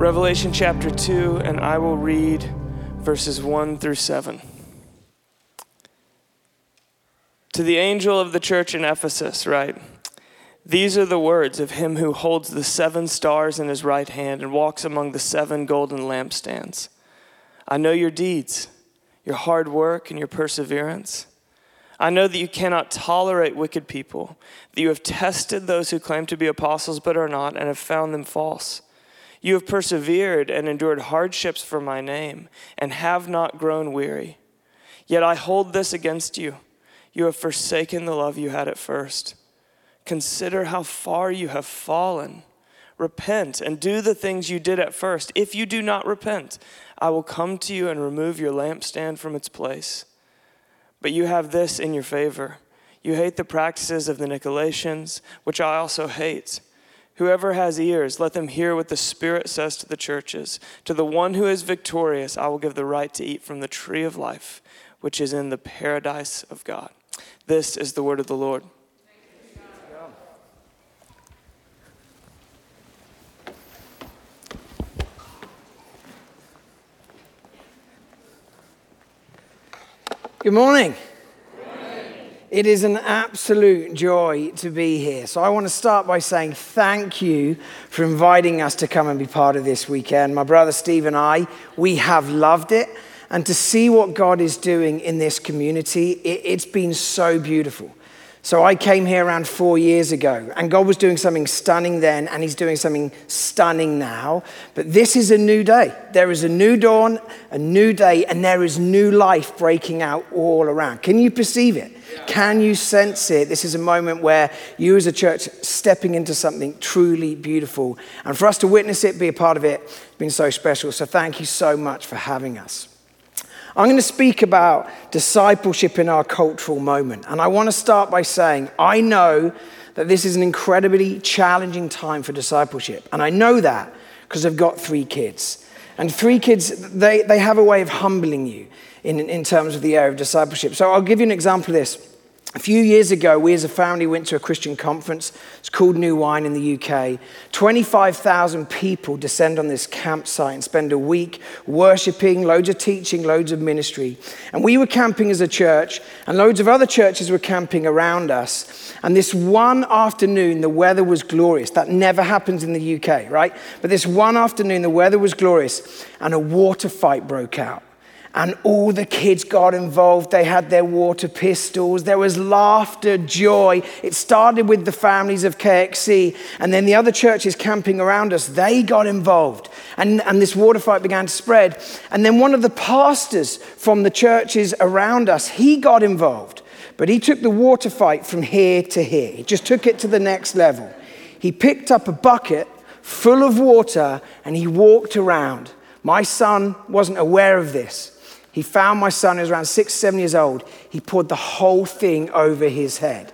Revelation chapter 2, and I will read verses 1 through 7. To the angel of the church in Ephesus, write These are the words of him who holds the seven stars in his right hand and walks among the seven golden lampstands. I know your deeds, your hard work, and your perseverance. I know that you cannot tolerate wicked people, that you have tested those who claim to be apostles but are not, and have found them false. You have persevered and endured hardships for my name, and have not grown weary. Yet I hold this against you you have forsaken the love you had at first. Consider how far you have fallen. Repent and do the things you did at first. If you do not repent, I will come to you and remove your lampstand from its place. But you have this in your favor you hate the practices of the Nicolaitans, which I also hate. Whoever has ears, let them hear what the Spirit says to the churches. To the one who is victorious, I will give the right to eat from the tree of life, which is in the paradise of God. This is the word of the Lord. Good morning. It is an absolute joy to be here. So, I want to start by saying thank you for inviting us to come and be part of this weekend. My brother Steve and I, we have loved it. And to see what God is doing in this community, it, has been so beautiful. So, I came here around four years ago, and God was doing something stunning then, and He's doing something stunning now. But this is a new day. There is a new dawn, a new day, and there is new life breaking out all around. Can you perceive it? Can you sense it? This is a moment where you, as a church, stepping into something truly beautiful. And for us to witness it, be a part of it, has been so special. So, thank you so much for having us. I'm going to speak about discipleship in our cultural moment. And I want to start by saying, I know that this is an incredibly challenging time for discipleship. And I know that because I've got three kids. And three kids, they, they have a way of humbling you in, in terms of the area of discipleship. So I'll give you an example of this. A few years ago, we as a family went to a Christian conference. It's called New Wine in the UK. 25,000 people descend on this campsite and spend a week worshiping, loads of teaching, loads of ministry. And we were camping as a church, and loads of other churches were camping around us. And this one afternoon, the weather was glorious. That never happens in the UK, right? But this one afternoon, the weather was glorious, and a water fight broke out and all the kids got involved. They had their water pistols. There was laughter, joy. It started with the families of KXC, and then the other churches camping around us, they got involved. And, and this water fight began to spread. And then one of the pastors from the churches around us, he got involved. But he took the water fight from here to here. He just took it to the next level. He picked up a bucket full of water and he walked around. My son wasn't aware of this. He found my son, who was around six, seven years old. He poured the whole thing over his head.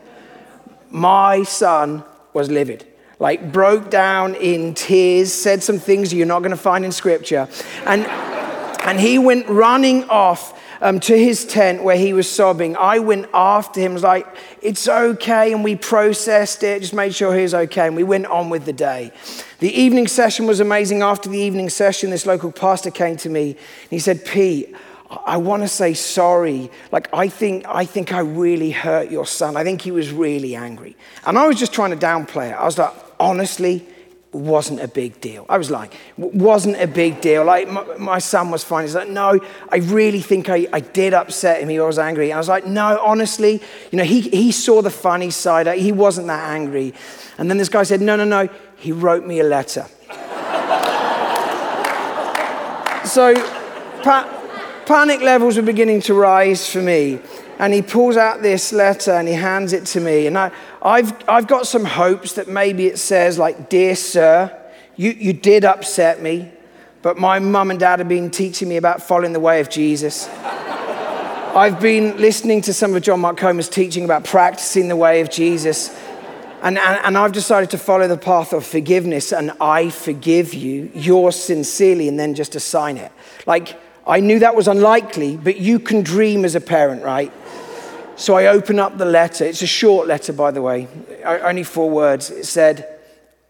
My son was livid, like broke down in tears, said some things you're not going to find in scripture. And, and he went running off um, to his tent where he was sobbing. I went after him, was like, it's okay. And we processed it, just made sure he was okay. And we went on with the day. The evening session was amazing. After the evening session, this local pastor came to me and he said, Pete, I want to say sorry. Like, I think, I think I really hurt your son. I think he was really angry. And I was just trying to downplay it. I was like, honestly, wasn't a big deal. I was like, wasn't a big deal. Like, my, my son was fine. He's like, no, I really think I, I did upset him. He was angry. And I was like, no, honestly, you know, he, he saw the funny side. He wasn't that angry. And then this guy said, no, no, no, he wrote me a letter. so, Pat, Panic levels were beginning to rise for me. And he pulls out this letter and he hands it to me. And I, I've, I've got some hopes that maybe it says, like, Dear Sir, you, you did upset me, but my mum and dad have been teaching me about following the way of Jesus. I've been listening to some of John Mark Comer's teaching about practicing the way of Jesus. And, and, and, I've decided to follow the path of forgiveness, and I forgive you, yours sincerely, and then just assign it. Like, I knew that was unlikely, but you can dream as a parent, right? So I open up the letter. It's a short letter, by the way, only four words. It said,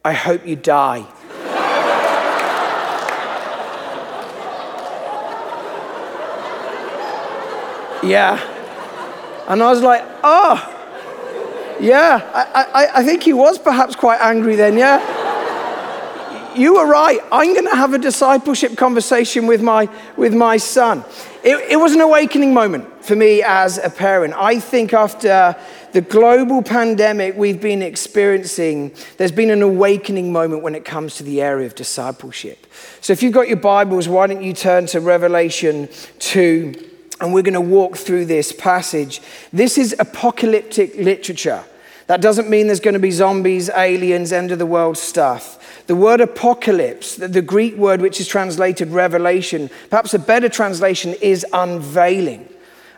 I hope you die. yeah. And I was like, oh, yeah, I, I, I think he was perhaps quite angry then, yeah you were right. I'm going to have a discipleship conversation with my, with my son. It, it was an awakening moment for me as a parent. I think after the global pandemic we've been experiencing, there's been an awakening moment when it comes to the area of discipleship. So if you've got your Bibles, why don't you turn to Revelation 2? And we're going to walk through this passage. This is apocalyptic literature. That doesn't mean there's going to be zombies, aliens, end of the world stuff. The word apocalypse, the Greek word which is translated revelation, perhaps a better translation is unveiling.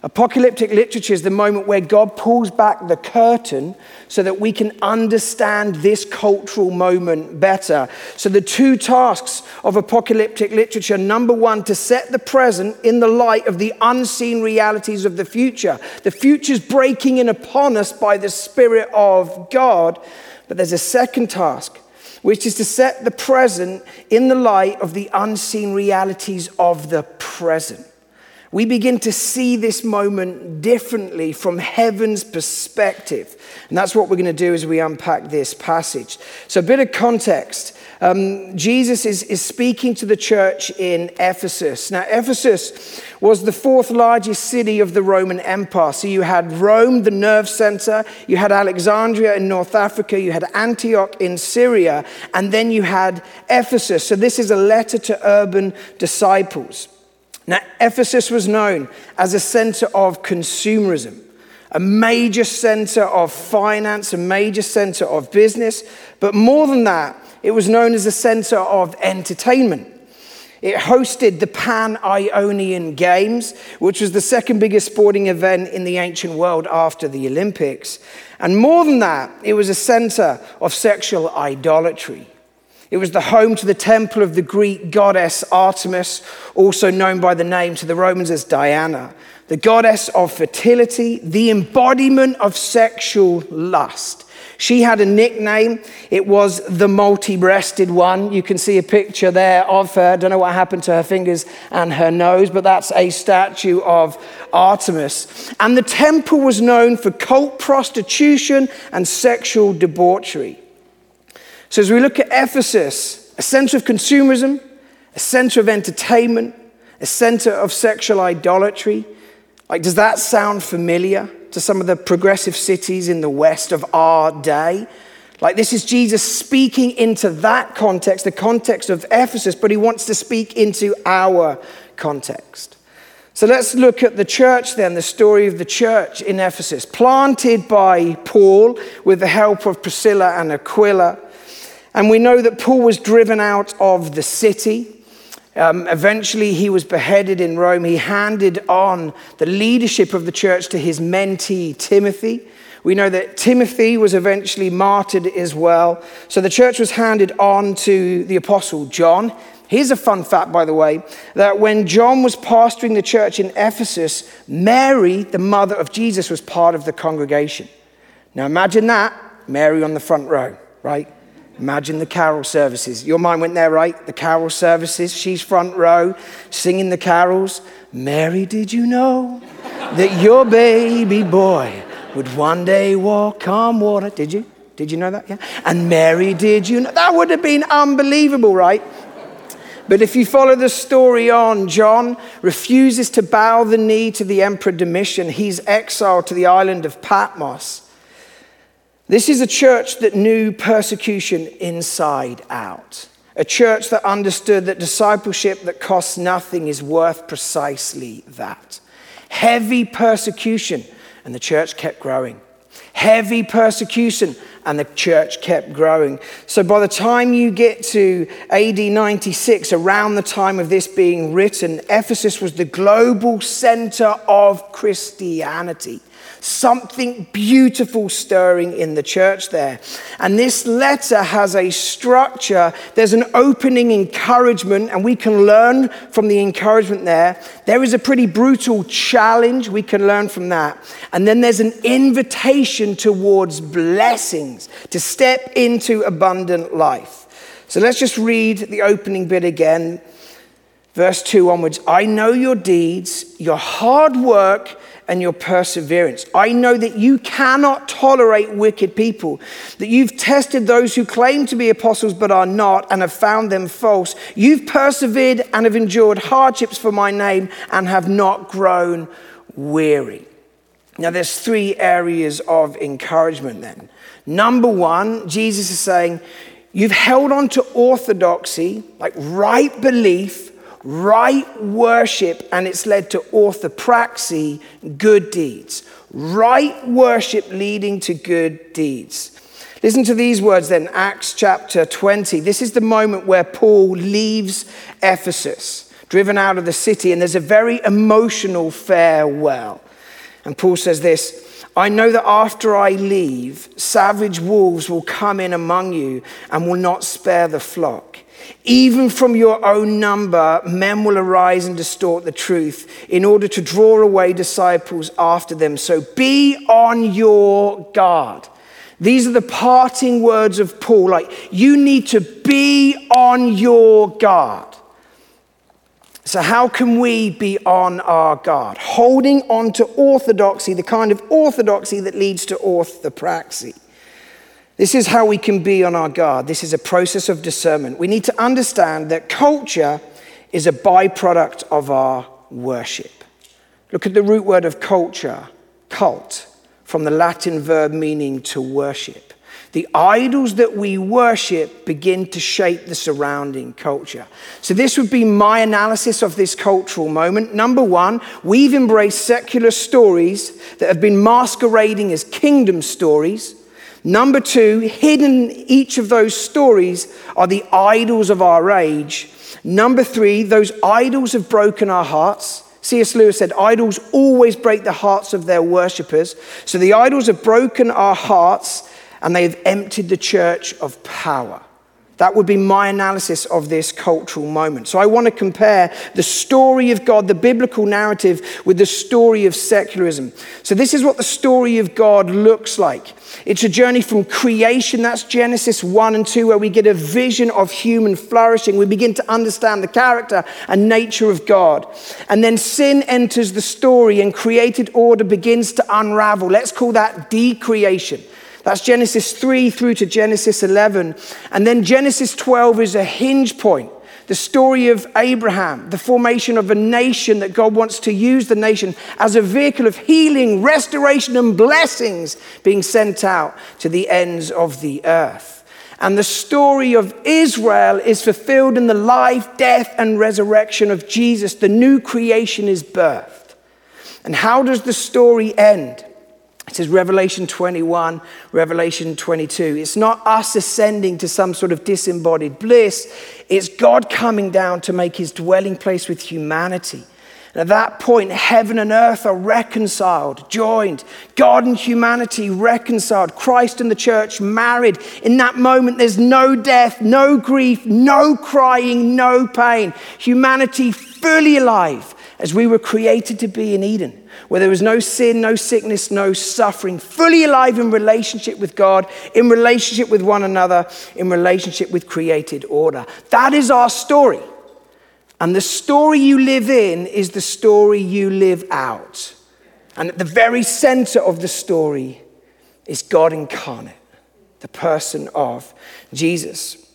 Apocalyptic literature is the moment where God pulls back the curtain so that we can understand this cultural moment better. So, the two tasks of apocalyptic literature number one, to set the present in the light of the unseen realities of the future. The future's breaking in upon us by the Spirit of God. But there's a second task which is to set the present in the light of the unseen realities of the present. We begin to see this moment differently from heaven's perspective. And that's what we're going to do as we unpack this passage. So, a bit of context. Um, Jesus is, is speaking to the church in Ephesus. Now, Ephesus was the fourth largest city of the Roman Empire. So, you had Rome, the nerve center, you had Alexandria in North Africa, you had Antioch in Syria, and then you had Ephesus. So, this is a letter to urban disciples. Now, Ephesus was known as a center of consumerism, a major center of finance, a major center of business, but more than that, it was known as a center of entertainment. It hosted the Pan Ionian Games, which was the second biggest sporting event in the ancient world after the Olympics. And more than that, it was a center of sexual idolatry. It was the home to the temple of the Greek goddess Artemis, also known by the name to the Romans as Diana, the goddess of fertility, the embodiment of sexual lust. She had a nickname. It was the multi breasted one. You can see a picture there of her. I Don't know what happened to her fingers and her nose, but that's a statue of Artemis. And the temple was known for cult prostitution and sexual debauchery. So, as we look at Ephesus, a center of consumerism, a center of entertainment, a center of sexual idolatry, like, does that sound familiar to some of the progressive cities in the West of our day? Like, this is Jesus speaking into that context, the context of Ephesus, but he wants to speak into our context. So let's look at the church then, the story of the church in Ephesus, planted by Paul with the help of Priscilla and Aquila. And we know that Paul was driven out of the city. Um, eventually, he was beheaded in Rome. He handed on the leadership of the church to his mentee, Timothy. We know that Timothy was eventually martyred as well. So the church was handed on to the apostle John. Here's a fun fact, by the way, that when John was pastoring the church in Ephesus, Mary, the mother of Jesus, was part of the congregation. Now imagine that, Mary on the front row, right? Imagine the carol services. Your mind went there, right? The carol services. She's front row singing the carols. Mary, did you know that your baby boy would one day walk on water? Did you? Did you know that? Yeah. And Mary, did you know? That would have been unbelievable, right? But if you follow the story on, John refuses to bow the knee to the Emperor Domitian. He's exiled to the island of Patmos. This is a church that knew persecution inside out. A church that understood that discipleship that costs nothing is worth precisely that. Heavy persecution, and the church kept growing. Heavy persecution, and the church kept growing. So by the time you get to AD 96, around the time of this being written, Ephesus was the global center of Christianity. Something beautiful stirring in the church there. And this letter has a structure. There's an opening encouragement, and we can learn from the encouragement there. There is a pretty brutal challenge. We can learn from that. And then there's an invitation towards blessings to step into abundant life. So let's just read the opening bit again verse 2 onwards I know your deeds, your hard work, and your perseverance. I know that you cannot tolerate wicked people, that you've tested those who claim to be apostles but are not and have found them false. You've persevered and have endured hardships for my name and have not grown weary. Now, there's three areas of encouragement then. Number one, Jesus is saying, You've held on to orthodoxy, like right belief, right worship, and it's led to orthopraxy, good deeds. Right worship leading to good deeds. Listen to these words then, Acts chapter 20. This is the moment where Paul leaves Ephesus, driven out of the city, and there's a very emotional farewell. And Paul says this I know that after I leave, savage wolves will come in among you and will not spare the flock. Even from your own number, men will arise and distort the truth in order to draw away disciples after them. So be on your guard. These are the parting words of Paul. Like, you need to be on your guard. So, how can we be on our guard? Holding on to orthodoxy, the kind of orthodoxy that leads to orthopraxy. This is how we can be on our guard. This is a process of discernment. We need to understand that culture is a byproduct of our worship. Look at the root word of culture, cult, from the Latin verb meaning to worship. The idols that we worship begin to shape the surrounding culture. So, this would be my analysis of this cultural moment. Number one, we've embraced secular stories that have been masquerading as kingdom stories. Number two, hidden each of those stories are the idols of our age. Number three, those idols have broken our hearts. C.S. Lewis said, Idols always break the hearts of their worshippers. So the idols have broken our hearts and they have emptied the church of power. That would be my analysis of this cultural moment. So I want to compare the story of God, the biblical narrative, with the story of secularism. So this is what the story of God looks like. It's a journey from creation, that's Genesis 1 and 2, where we get a vision of human flourishing. We begin to understand the character and nature of God. And then sin enters the story and created order begins to unravel. Let's call that decreation. That's Genesis 3 through to Genesis 11. And then Genesis 12 is a hinge point. The story of Abraham, the formation of a nation that God wants to use the nation as a vehicle of healing, restoration, and blessings being sent out to the ends of the earth. And the story of Israel is fulfilled in the life, death, and resurrection of Jesus. The new creation is birthed. And how does the story end? It says Revelation 21, Revelation 22. It's not us ascending to some sort of disembodied bliss, it's God coming down to make his dwelling place with humanity. And at that point, heaven and earth are reconciled, joined. God and humanity reconciled. Christ and the church married. In that moment, there's no death, no grief, no crying, no pain. Humanity fully alive as we were created to be in Eden where there was no sin, no sickness, no suffering, fully alive in relationship with God, in relationship with one another, in relationship with created order. That is our story. And the story you live in is the story you live out. And at the very center of the story is God incarnate, the person of Jesus.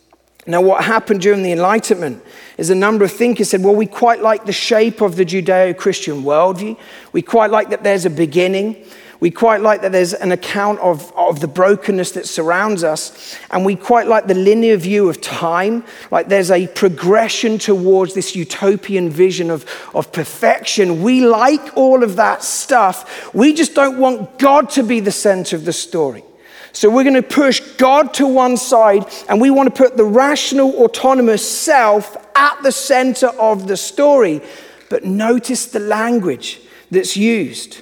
Now, what happened during the Enlightenment is a number of thinkers said, well, we quite like the shape of the Judeo Christian worldview. We quite like that there's a beginning. We quite like that there's an account of, of the brokenness that surrounds us. And we quite like the linear view of time, like there's a progression towards this utopian vision of, of perfection. We like all of that stuff. We just don't want God to be the center of the story. So we're going to push God to one side and we want to put the rational, autonomous self at the center of the story. But notice the language that's used,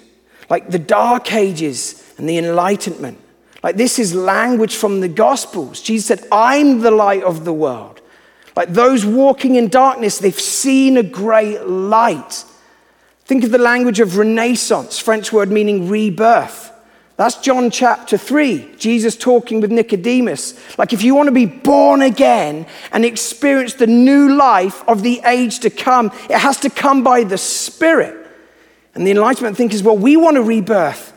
like the Dark Ages and the Enlightenment. Like this is language from the Gospels. Jesus said, I'm the light of the world. Like those walking in darkness, they've seen a great light. Think of the language of Renaissance, French word meaning rebirth. That's John chapter 3, Jesus talking with Nicodemus. Like, if you want to be born again and experience the new life of the age to come, it has to come by the Spirit. And the Enlightenment thinkers, well, we want a rebirth,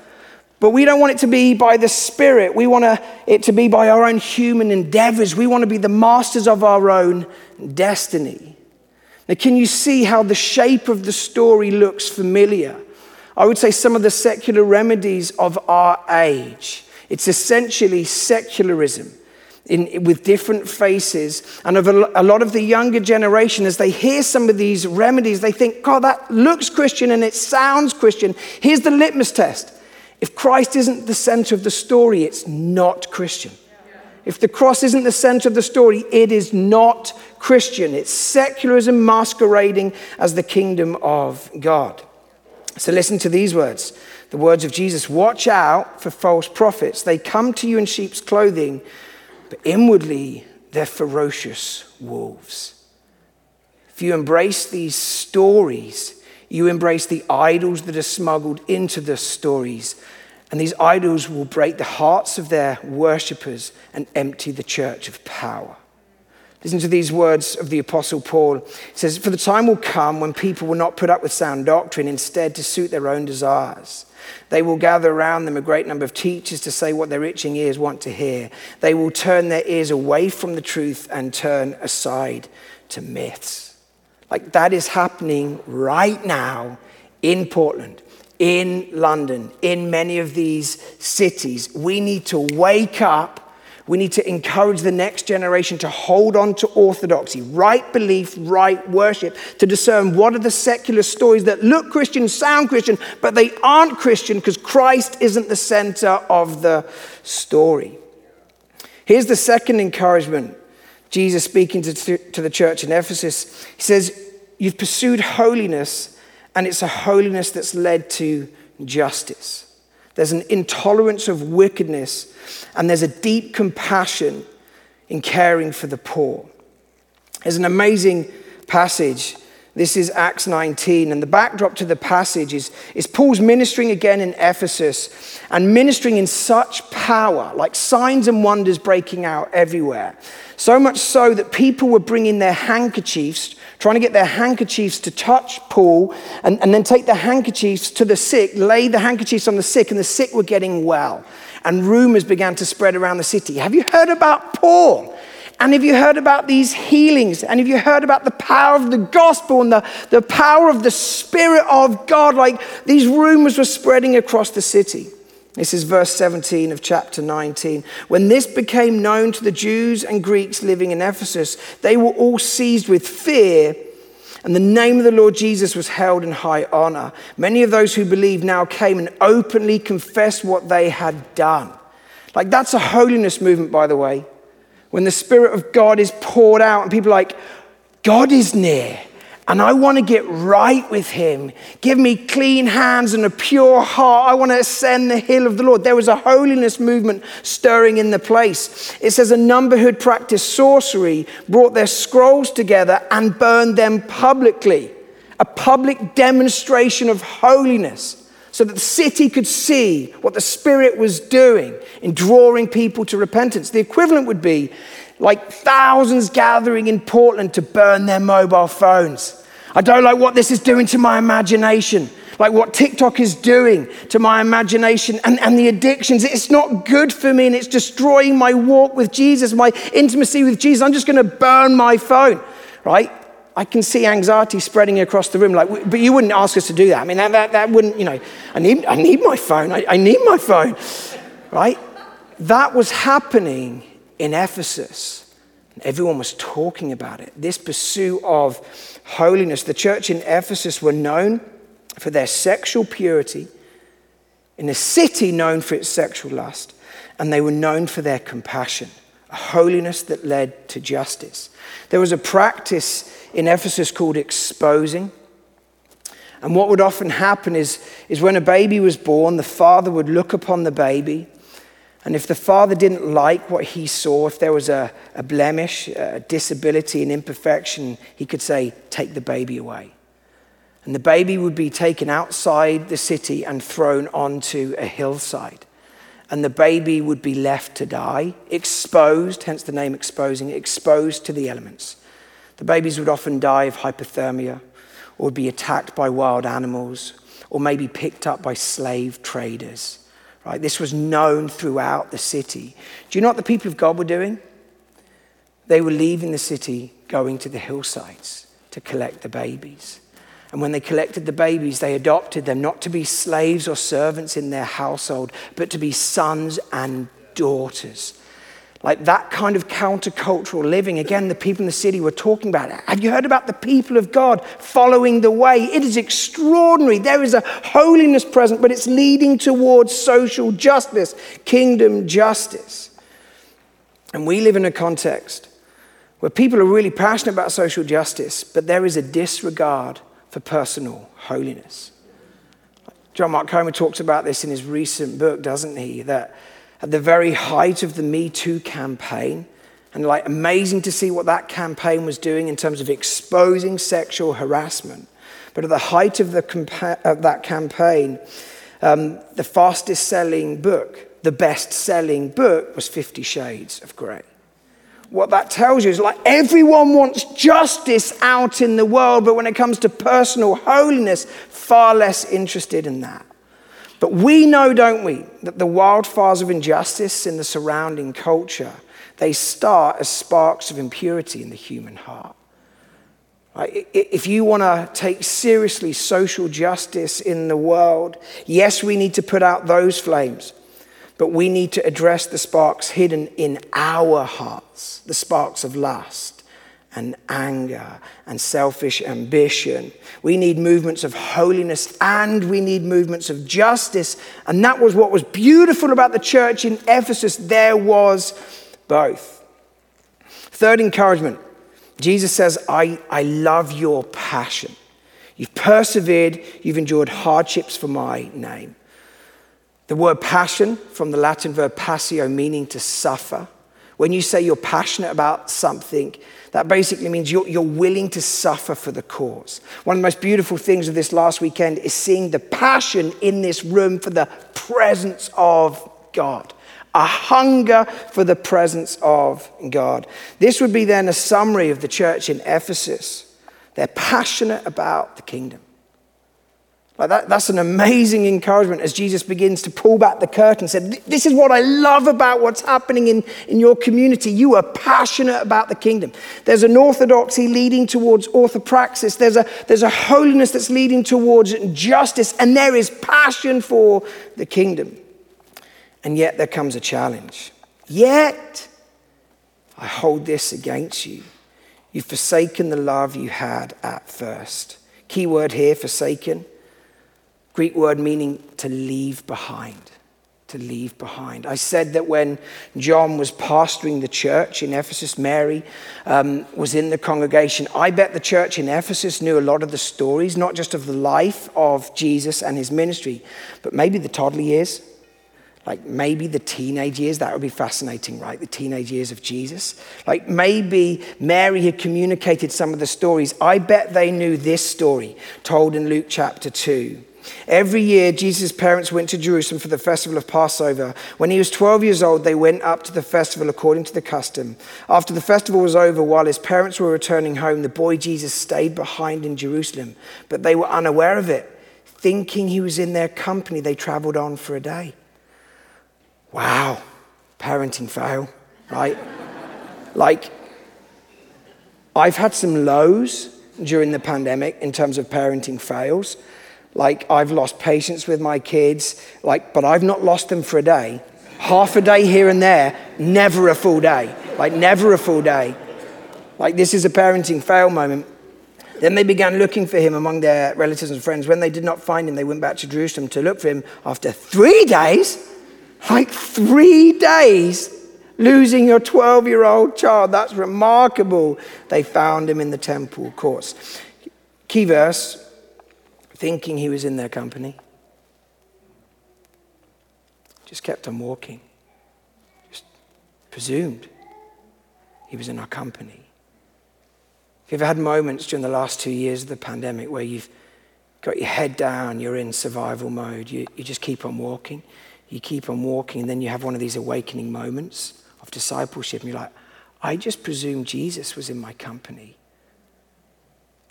but we don't want it to be by the Spirit. We want it to be by our own human endeavors. We want to be the masters of our own destiny. Now, can you see how the shape of the story looks familiar? I would say some of the secular remedies of our age. It's essentially secularism. In, with different faces. And of a, a, lot of the younger generation, as they hear some of these remedies, they think, God, that looks Christian and it sounds Christian. Here's the litmus test if Christ isn't the center of the story, it's not Christian. If the cross isn't the center of the story, it is not Christian. It's secularism masquerading as the kingdom of God. So listen to these words the words of Jesus Watch out for false prophets. They come to you in sheep's clothing, but inwardly they're ferocious wolves. If you embrace these stories, you embrace the idols that are smuggled into the stories. And these idols will break the hearts of their worshippers and empty the church of power. Listen to these words of the Apostle Paul. He says, For the time will come when people will not put up with sound doctrine, instead, to suit their own desires. They will gather around them a great number of teachers to say what their itching ears want to hear. They will turn their ears away from the truth and turn aside to myths. Like that is happening right now in Portland, in London, in many of these cities. We need to wake up we need to encourage the next generation to hold on to orthodoxy, right belief, right worship, to discern what are the secular stories that look Christian, sound Christian, but they aren't Christian because Christ isn't the center of the story. Here's the second encouragement Jesus speaking to, to the church in Ephesus. He says, You've pursued holiness, and it's a holiness that's led to justice. There's an intolerance of wickedness, and there's a deep compassion in caring for the poor. There's an amazing passage. This is Acts 19, and the backdrop to the passage is, is Paul's ministering again in Ephesus and ministering in such power, like signs and wonders breaking out everywhere. So much so that people were bringing their handkerchiefs trying to get their handkerchiefs to touch Paul and, and then take the handkerchiefs to the sick, lay the handkerchiefs on the sick, and the sick were getting well. And rumors began to spread around the city. Have you heard about Paul? And have you heard about these healings? And have you heard about the power of the gospel and the, the power of the Spirit of God? Like these rumors were spreading across the city. This is verse 17 of chapter 19. When this became known to the Jews and Greeks living in Ephesus, they were all seized with fear, and the name of the Lord Jesus was held in high honor. Many of those who believed now came and openly confessed what they had done. Like, that's a holiness movement, by the way. When the Spirit of God is poured out, and people are like, God is near and I want to get right with him. Give me clean hands and a pure heart. I want to ascend the hill of the Lord. There was a holiness movement stirring in the place. It says a number who had practiced sorcery brought their scrolls together and burned them publicly. A public demonstration of holiness so that the city could see what the Spirit was doing in drawing people to repentance. The equivalent would be like thousands gathering in Portland to burn their mobile phones. I don't like what this is doing to my imagination, like what TikTok is doing to my imagination and, and the addictions. It's not good for me and it's destroying my walk with Jesus, my intimacy with Jesus. I'm just going to burn my phone, right? I can see anxiety spreading across the room, like, but you wouldn't ask us to do that. I mean, that, that, that wouldn't, you know, I need, I need my phone. I, I need my phone, right? That was happening in Ephesus. Everyone was talking about it. This pursuit of holiness. The church in Ephesus were known for their sexual purity, in a city known for its sexual lust, and they were known for their compassion, a holiness that led to justice. There was a practice in Ephesus called exposing. And what would often happen is, is when a baby was born, the father would look upon the baby and if the father didn't like what he saw, if there was a, a blemish, a disability, an imperfection, he could say, Take the baby away. And the baby would be taken outside the city and thrown onto a hillside. and the baby would be left to die, exposed, hence the name exposing, exposed to the elements. The babies would often die of hypothermia or be attacked by wild animals or maybe picked up by slave traders. Right? This was known throughout the city. Do you know what the people of God were doing? They were leaving the city, going to the hillsides to collect the babies. And when they collected the babies, they adopted them not to be slaves or servants in their household, but to be sons and daughters. Like that kind of countercultural living. Again, the people in the city were talking about it. Have you heard about the people of God following the way? It is extraordinary. There is a holiness present, but it's leading towards social justice, kingdom justice. And we live in a context where people are really passionate about social justice, but there is a disregard for personal holiness. John Mark Comer talks about this in his recent book, doesn't he? That at the very height of the Me Too campaign, and like amazing to see what that campaign was doing in terms of exposing sexual harassment. But at the height of, the compa- of that campaign, um, the fastest selling book, the best selling book, was Fifty Shades of Grey what that tells you is like everyone wants justice out in the world, but when it comes to personal holiness, far less interested in that. But we know, don't we, that the wildfires of injustice in the surrounding culture, they start as sparks of impurity in the human heart. If you want to take seriously social justice in the world, yes, we need to put out those flames. But we need to address the sparks hidden in our hearts, the sparks of lust and anger and selfish ambition. We need movements of holiness and we need movements of justice. And that was what was beautiful about the church in Ephesus. There was both. Third encouragement Jesus says, I, I love your passion. You've persevered, you've endured hardships for my name. The word passion from the Latin verb passio, meaning to suffer. When you say you're passionate about something, that basically means you're, you're, willing to suffer for the cause. One of the most beautiful things of this last weekend is seeing the passion in this room for the presence of God. A hunger for the presence of God. This would be then a summary of the church in Ephesus. They're passionate about the kingdom. Like that, that's an amazing encouragement as Jesus begins to pull back the curtain and said, This is what I love about what's happening in, in your community. You are passionate about the kingdom. There's an orthodoxy leading towards orthopraxis, there's a, there's a holiness that's leading towards justice, and there is passion for the kingdom. And yet there comes a challenge. Yet, I hold this against you. You've forsaken the love you had at first. Key word here, forsaken. Greek word meaning to leave behind. To leave behind. I said that when John was pastoring the church in Ephesus, Mary um, was in the congregation. I bet the church in Ephesus knew a lot of the stories, not just of the life of Jesus and his ministry, but maybe the toddler years, like maybe the teenage years, that would be fascinating, right? The teenage years of Jesus. Like maybe Mary had communicated some of the stories. I bet they knew this story told in Luke chapter 2. Every year, Jesus' parents went to Jerusalem for the festival of Passover. When he was 12 years old, they went up to the festival according to the custom. After the festival was over, while his parents were returning home, the boy Jesus stayed behind in Jerusalem, but they were unaware of it. Thinking he was in their company, they traveled on for a day. Wow, parenting fail, right? like, I've had some lows during the pandemic in terms of parenting fails. Like, I've lost patience with my kids, like, but I've not lost them for a day. Half a day here and there, never a full day. Like, never a full day. Like, this is a parenting fail moment. Then they began looking for him among their relatives and friends. When they did not find him, they went back to Jerusalem to look for him. After three days, like three days, losing your 12 year old child, that's remarkable. They found him in the temple courts. Key verse thinking he was in their company. Just kept on walking. Just presumed he was in our company. Have you ever had moments during the last two years of the pandemic where you've got your head down, you're in survival mode, you, you just keep on walking? You keep on walking, and then you have one of these awakening moments of discipleship, and you're like, I just presumed Jesus was in my company.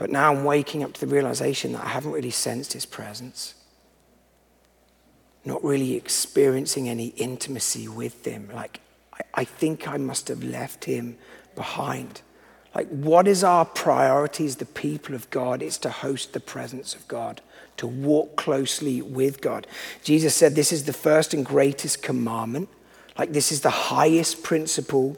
But now I'm waking up to the realization that I haven't really sensed his presence. Not really experiencing any intimacy with him. Like, I, I think I must have left him behind. Like, what is our priority as the people of God? It's to host the presence of God, to walk closely with God. Jesus said, This is the first and greatest commandment. Like, this is the highest principle.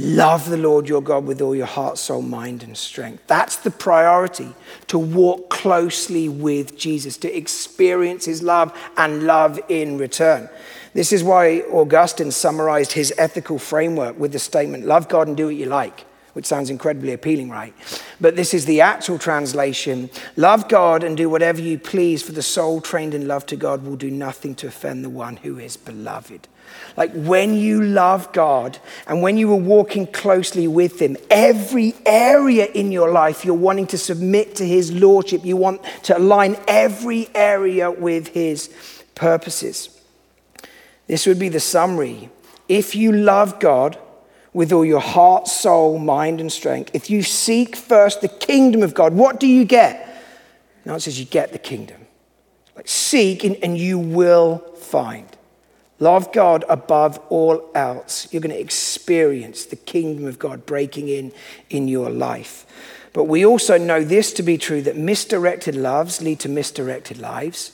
Love the Lord your God with all your heart, soul, mind, and strength. That's the priority to walk closely with Jesus, to experience his love and love in return. This is why Augustine summarized his ethical framework with the statement love God and do what you like which sounds incredibly appealing, right? But this is the actual translation Love God and do whatever you please, for the soul trained in love to God will do nothing to offend the one who is beloved. Like when you love God and when you are walking closely with Him, every area in your life you're wanting to submit to His Lordship. You want to align every area with His purposes. This would be the summary. If you love God, with all your heart, soul, mind, and strength. If you seek first the kingdom of God, what do you get? The answer is you get the kingdom. Like seek and, and you will find. Love God above all else. You're going to experience the kingdom of God breaking in in your life. But we also know this to be true that misdirected loves lead to misdirected lives.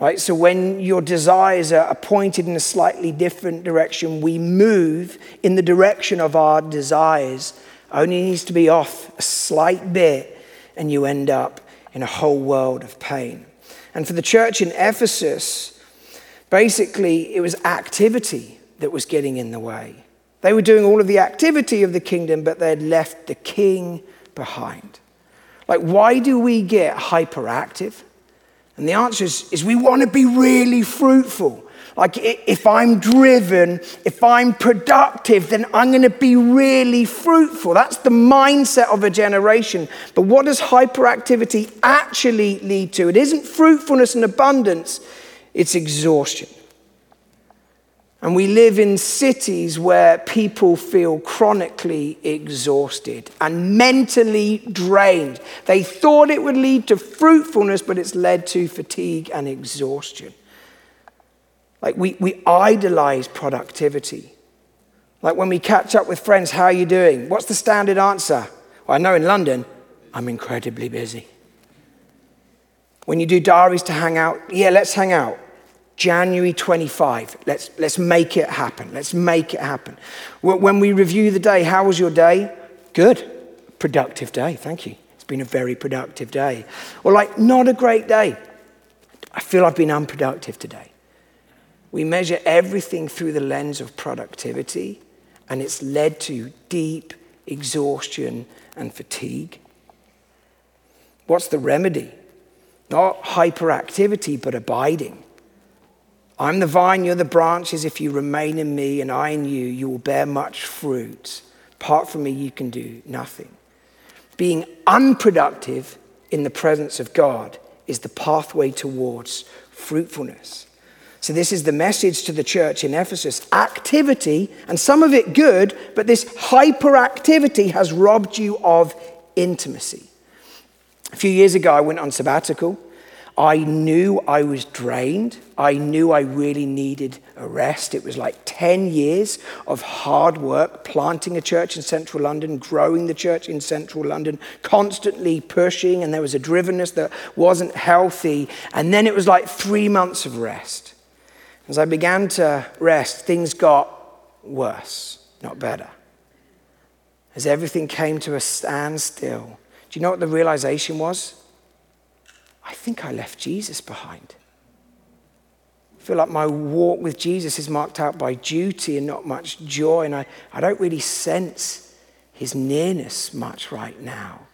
Right? So when your desires are pointed in a slightly different direction, we move in the direction of our desires. Only needs to be off a slight bit, and you end up in a whole world of pain. And for the church in Ephesus, basically it was activity that was getting in the way. They were doing all of the activity of the kingdom, but they had left the king behind. Like, why do we get hyperactive? And the answer is, is we want to be really fruitful. Like, if I'm driven, if I'm productive, then I'm going to be really fruitful. That's the mindset of a generation. But what does hyperactivity actually lead to? It isn't fruitfulness and abundance, it's exhaustion. And we live in cities where people feel chronically exhausted and mentally drained. They thought it would lead to fruitfulness, but it's led to fatigue and exhaustion. Like we, we idolize productivity. Like when we catch up with friends, how are you doing? What's the standard answer? Well, I know in London, I'm incredibly busy. When you do diaries to hang out, yeah, let's hang out. January 25. Let's, let's make it happen. Let's make it happen. When we review the day, how was your day? Good. Productive day. Thank you. It's been a very productive day. Or, like, not a great day. I feel I've been unproductive today. We measure everything through the lens of productivity, and it's led to deep exhaustion and fatigue. What's the remedy? Not hyperactivity, but abiding. I'm the vine, you're the branches. If you remain in me and I in you, you will bear much fruit. Apart from me, you can do nothing. Being unproductive in the presence of God is the pathway towards fruitfulness. So, this is the message to the church in Ephesus activity, and some of it good, but this hyperactivity has robbed you of intimacy. A few years ago, I went on sabbatical. I knew I was drained. I knew I really needed a rest. It was like 10 years of hard work, planting a church in central London, growing the church in central London, constantly pushing, and there was a drivenness that wasn't healthy. And then it was like three months of rest. As I began to rest, things got worse, not better. As everything came to a standstill, do you know what the realization was? I think I left Jesus behind. I feel like my walk with Jesus is marked out by duty and not much joy, and I, I don't really sense his nearness much right now.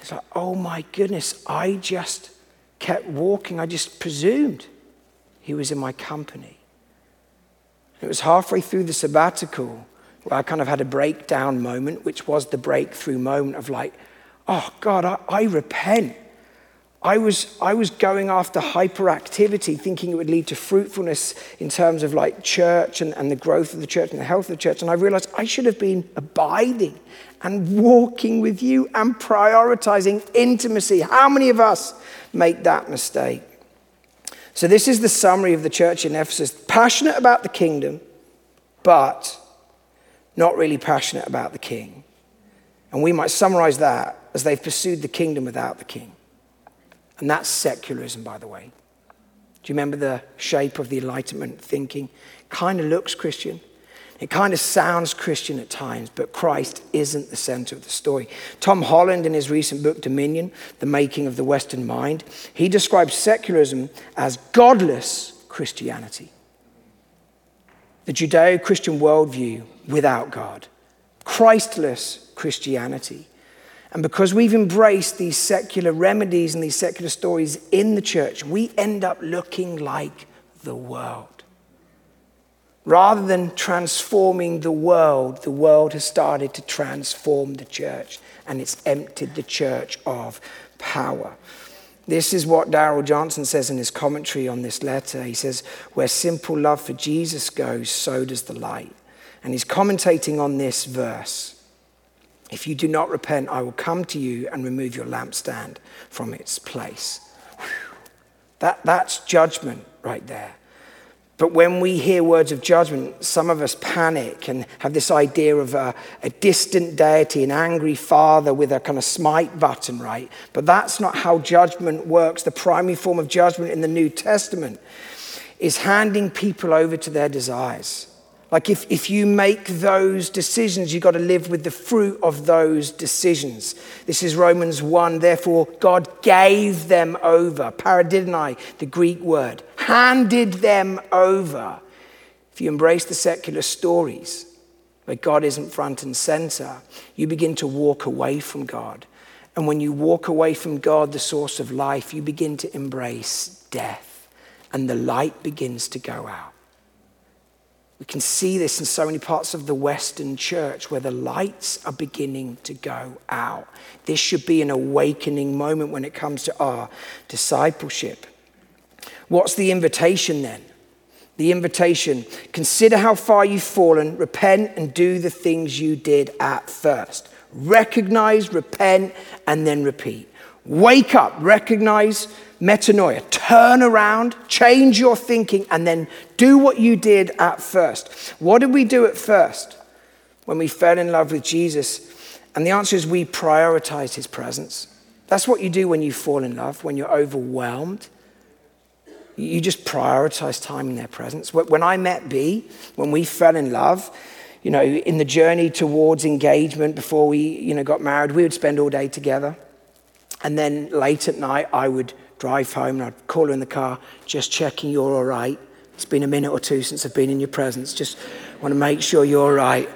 It's like, oh my goodness, I just kept walking. I just presumed he was in my company. It was halfway through the sabbatical where I kind of had a breakdown moment, which was the breakthrough moment of like, oh God, I, I repent I was, I was going after hyperactivity, thinking it would lead to fruitfulness in terms of like church and, and the growth of the church and the health of the church. And I realized I should have been abiding and walking with you and prioritizing intimacy. How many of us make that mistake? So, this is the summary of the church in Ephesus passionate about the kingdom, but not really passionate about the king. And we might summarize that as they've pursued the kingdom without the king. And that's secularism, by the way. Do you remember the shape of the Enlightenment thinking? Kind of looks Christian. It kind of sounds Christian at times, but Christ isn't the center of the story. Tom Holland, in his recent book, Dominion The Making of the Western Mind, he describes secularism as godless Christianity. The Judeo Christian worldview without God, Christless Christianity. And because we've embraced these secular remedies and these secular stories in the church, we end up looking like the world. Rather than transforming the world, the world has started to transform the church and it's emptied the church of power. This is what Darrell Johnson says in his commentary on this letter. He says, Where simple love for Jesus goes, so does the light. And he's commentating on this verse. If you do not repent, I will come to you and remove your lampstand from its place. That, that's judgment right there. But when we hear words of judgment, some of us panic and have this idea of a, a, distant deity, an angry father with a kind of smite button, right? But that's not how judgment works. The primary form of judgment in the New Testament is handing people over to their desires. Like if, if you make those decisions, you've got to live with the fruit of those decisions. This is Romans 1. Therefore, God gave them over. Paradidomi, the Greek word, handed them over. If you embrace the secular stories where God isn't front and center, you begin to walk away from God. And when you walk away from God, the source of life, you begin to embrace death. And the light begins to go out. We can see this in so many parts of the Western church where the lights are beginning to go out. This should be an awakening moment when it comes to our discipleship. What's the invitation then? The invitation consider how far you've fallen, repent, and do the things you did at first. Recognize, repent, and then repeat. Wake up, recognize, metanoia. Turn around, change your thinking, and then do what you did at first. What did we do at first when we fell in love with Jesus? And the answer is we prioritized his presence. That's what you do when you fall in love, when you're overwhelmed. You just prioritize time in their presence. When I met B, when we fell in love, you know, in the journey towards engagement before we, you know, got married, we would spend all day together. And then late at night, I would drive home and I'd call her in the car, just checking you're all right. It's been a minute or two since I've been in your presence. Just want to make sure you're all right.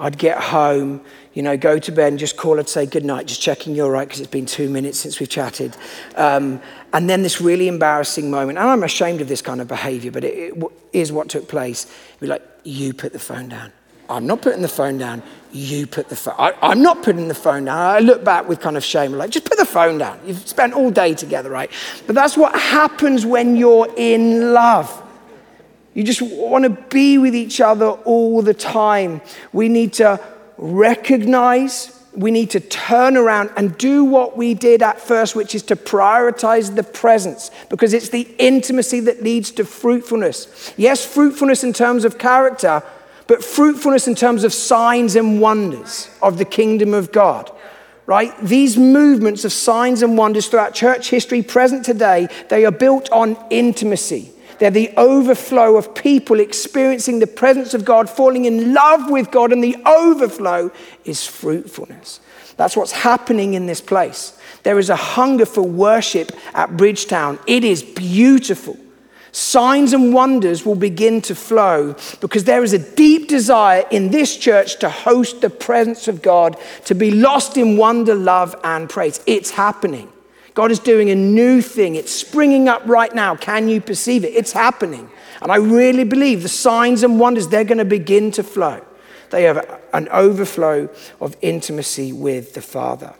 I'd get home, you know, go to bed and just call her to say good night, just checking you're all right because it's been two minutes since we've chatted. Um, and then this really embarrassing moment, and I'm ashamed of this kind of behavior, but it, it is what took place. It'd be like, you put the phone down. I'm not putting the phone down. You put the phone. I, am not putting the phone down. I look back with kind of shame, like just put the phone down. You've spent all day together, right? But that's what happens when you're in love. You just want to be with each other all the time. We need to recognize we need to turn around and do what we did at first, which is to prioritize the presence, because it's the intimacy that leads to fruitfulness. Yes, fruitfulness in terms of character, but fruitfulness in terms of signs and wonders of the kingdom of God. Right? These movements of signs and wonders throughout church history, present today, they are built on intimacy. They're the overflow of people experiencing the presence of God, falling in love with God, and the overflow is fruitfulness. That's what's happening in this place. There is a hunger for worship at Bridgetown. It is beautiful signs and wonders will begin to flow because there is a deep desire in this church to host the presence of God, to be lost in wonder, love, and praise. It's happening. God is doing a new thing. It's springing up right now. Can you perceive it? It's happening. And I really believe the signs and wonders, they're going to begin to flow. They have an overflow of intimacy with the Father.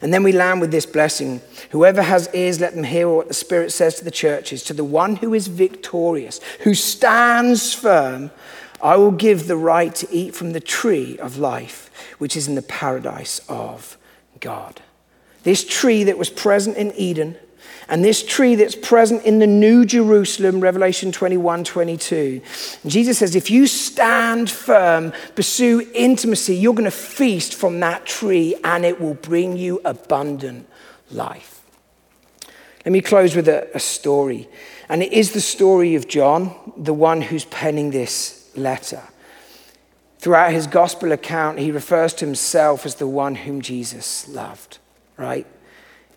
And then we land with this blessing Whoever has ears, let them hear what the Spirit says to the churches. To the one who is victorious, who stands firm, I will give the right to eat from the tree of life, which is in the paradise of God. This tree that was present in Eden, and this tree that's present in the New Jerusalem, Revelation 21 22. And Jesus says, if you stand firm, pursue intimacy, you're going to feast from that tree and it will bring you abundant life. Let me close with a, a story. And it is the story of John, the one who's penning this letter. Throughout his gospel account, he refers to himself as the one whom Jesus loved, right?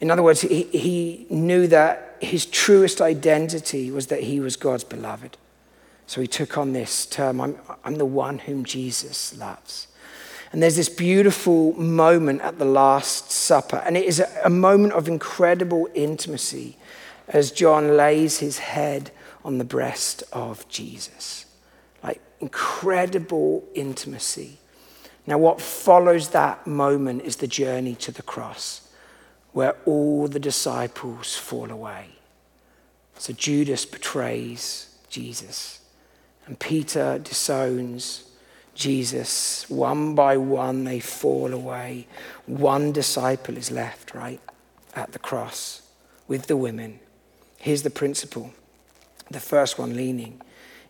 In other words, he, he knew that his truest identity was that he was God's beloved. So he took on this term I'm, I'm the one whom Jesus loves. And there's this beautiful moment at the Last Supper, and it is a, a moment of incredible intimacy as John lays his head on the breast of Jesus. Like incredible intimacy. Now, what follows that moment is the journey to the cross where all the disciples fall away. So Judas betrays Jesus, and Peter disowns Jesus. One by one, they fall away. One disciple is left, right, at the cross with the women. Here's the principle the first one leaning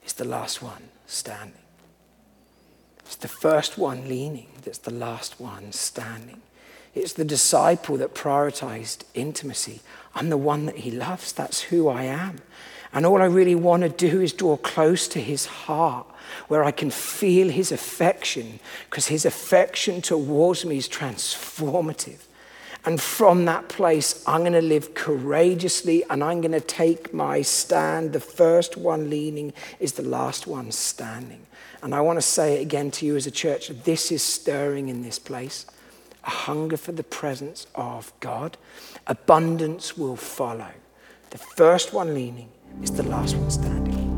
is the last one standing. It's the first one leaning that's the last one standing. It's the disciple that prioritized intimacy. I'm the one that he loves. That's who I am. And all I really want to do is draw close to his heart where I can feel his affection because his affection towards me is transformative. And from that place, I'm going to live courageously and I'm going to take my stand. The first one leaning is the last one standing. And I want to say it again to you as a church this is stirring in this place a hunger for the presence of God, abundance will follow. The first one leaning is the last one standing.